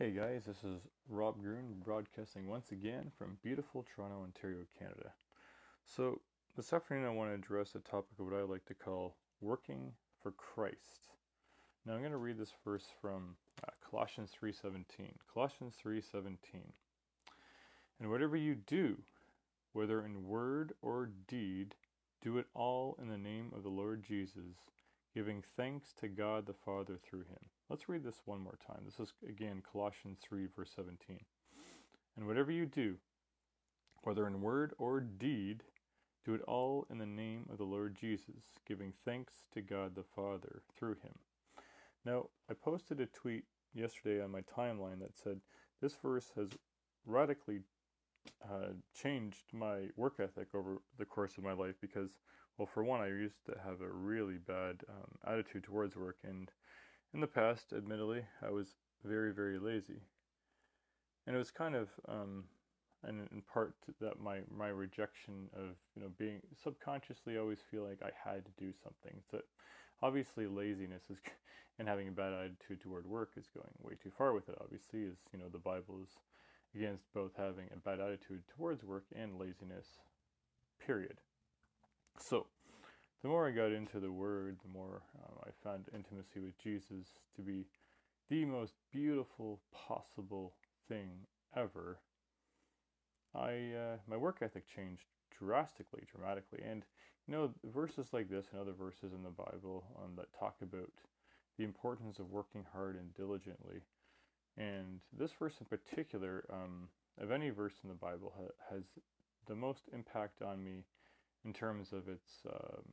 Hey guys, this is Rob Groon broadcasting once again from beautiful Toronto, Ontario, Canada. So, this afternoon I want to address a topic of what I like to call working for Christ. Now I'm going to read this verse from uh, Colossians 3:17. Colossians 3:17. And whatever you do, whether in word or deed, do it all in the name of the Lord Jesus, giving thanks to God the Father through him. Let's read this one more time. This is again Colossians 3, verse 17. And whatever you do, whether in word or deed, do it all in the name of the Lord Jesus, giving thanks to God the Father through him. Now, I posted a tweet yesterday on my timeline that said this verse has radically uh, changed my work ethic over the course of my life because, well, for one, I used to have a really bad um, attitude towards work, and in the past, admittedly, I was very, very lazy, and it was kind of, um, and in part that my my rejection of you know being subconsciously, always feel like I had to do something. So obviously, laziness is and having a bad attitude toward work is going way too far with it. Obviously, is you know the Bible is against both having a bad attitude towards work and laziness, period. The more I got into the Word, the more um, I found intimacy with Jesus to be the most beautiful possible thing ever. I uh, my work ethic changed drastically, dramatically, and you know verses like this and other verses in the Bible um, that talk about the importance of working hard and diligently and this verse in particular, um, of any verse in the Bible, ha- has the most impact on me in terms of its um,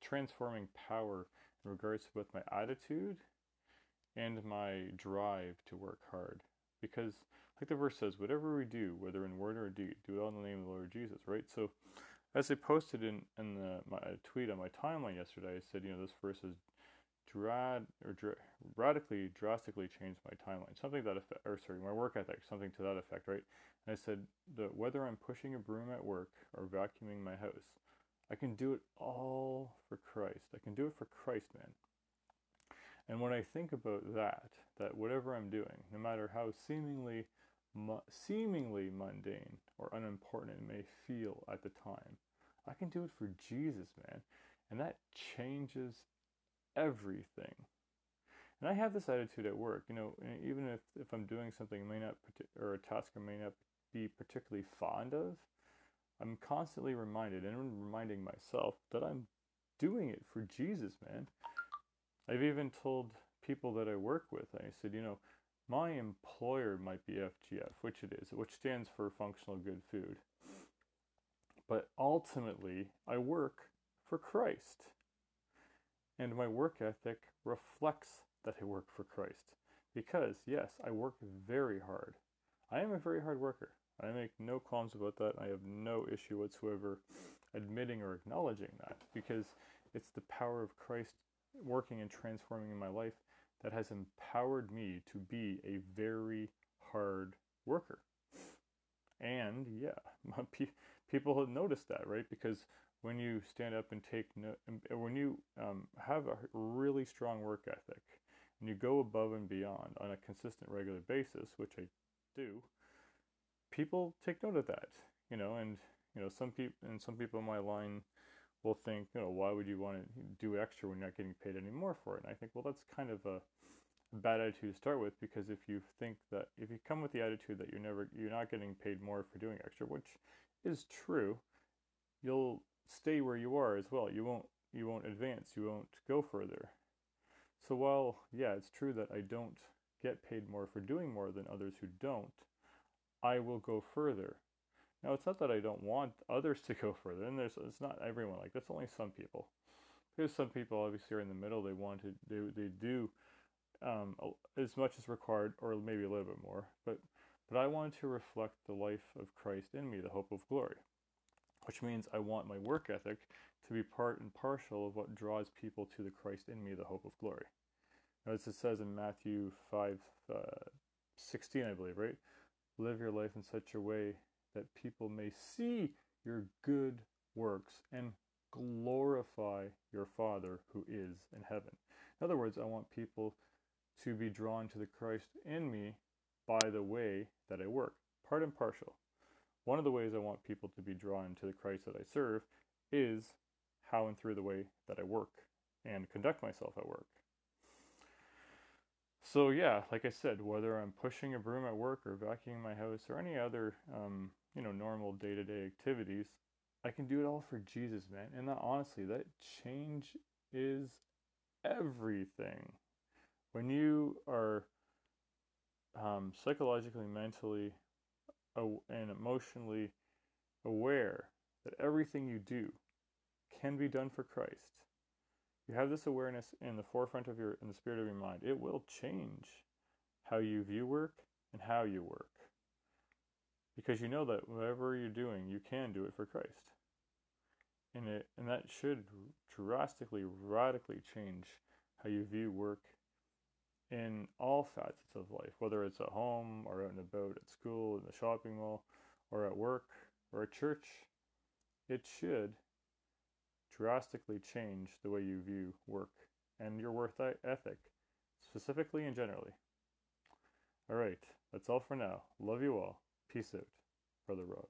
transforming power in regards to both my attitude and my drive to work hard. Because, like the verse says, whatever we do, whether in word or deed, do it all in the name of the Lord Jesus, right? So, as I posted in, in the, my tweet on my timeline yesterday, I said, you know, this verse is drad or radically drastically changed my timeline something that effect or sorry my work ethic something to that effect right and i said that whether i'm pushing a broom at work or vacuuming my house i can do it all for christ. I can do it for christ man. And when i think about that that whatever i'm doing no matter how seemingly seemingly mundane or unimportant it may feel at the time i can do it for jesus man. And that changes everything. And I have this attitude at work, you know, even if, if I'm doing something may not, or a task I may not be particularly fond of, I'm constantly reminded and reminding myself that I'm doing it for Jesus, man. I've even told people that I work with, I said, you know, my employer might be FGF, which it is, which stands for Functional Good Food. But ultimately, I work for Christ and my work ethic reflects that I work for Christ. Because, yes, I work very hard. I am a very hard worker. I make no qualms about that. I have no issue whatsoever admitting or acknowledging that because it's the power of Christ working and transforming in my life that has empowered me to be a very hard worker. And yeah, people have noticed that, right? Because when you stand up and take no, when you um, have a really strong work ethic and you go above and beyond on a consistent regular basis which i do people take note of that you know and you know some people and some people in my line will think you know why would you want to do extra when you're not getting paid any more for it and i think well that's kind of a bad attitude to start with because if you think that if you come with the attitude that you're never you're not getting paid more for doing extra which is true you'll stay where you are as well. You won't you won't advance. You won't go further. So while yeah, it's true that I don't get paid more for doing more than others who don't, I will go further. Now it's not that I don't want others to go further, and there's it's not everyone like that's only some people. Because some people obviously are in the middle. They want to they they do um, as much as required, or maybe a little bit more. But but I want to reflect the life of Christ in me, the hope of glory which means I want my work ethic to be part and partial of what draws people to the Christ in me, the hope of glory. Now, as it says in Matthew 5 uh, 16, I believe, right? Live your life in such a way that people may see your good works and glorify your Father who is in heaven. In other words, I want people to be drawn to the Christ in me by the way that I work, part and partial. One of the ways I want people to be drawn to the Christ that I serve is how and through the way that I work and conduct myself at work. So yeah, like I said, whether I'm pushing a broom at work or vacuuming my house or any other, um, you know, normal day-to-day activities, I can do it all for Jesus, man. And that honestly, that change is everything. When you are um, psychologically, mentally, and emotionally aware that everything you do can be done for Christ, you have this awareness in the forefront of your in the spirit of your mind, it will change how you view work and how you work. Because you know that whatever you're doing, you can do it for Christ. And it and that should drastically, radically change how you view work in all facets of life, whether it's at home or out and about at school, in the shopping mall, or at work or at church. It should drastically change the way you view work and your work ethic, specifically and generally. All right, that's all for now. Love you all. Peace out. Brother Rob.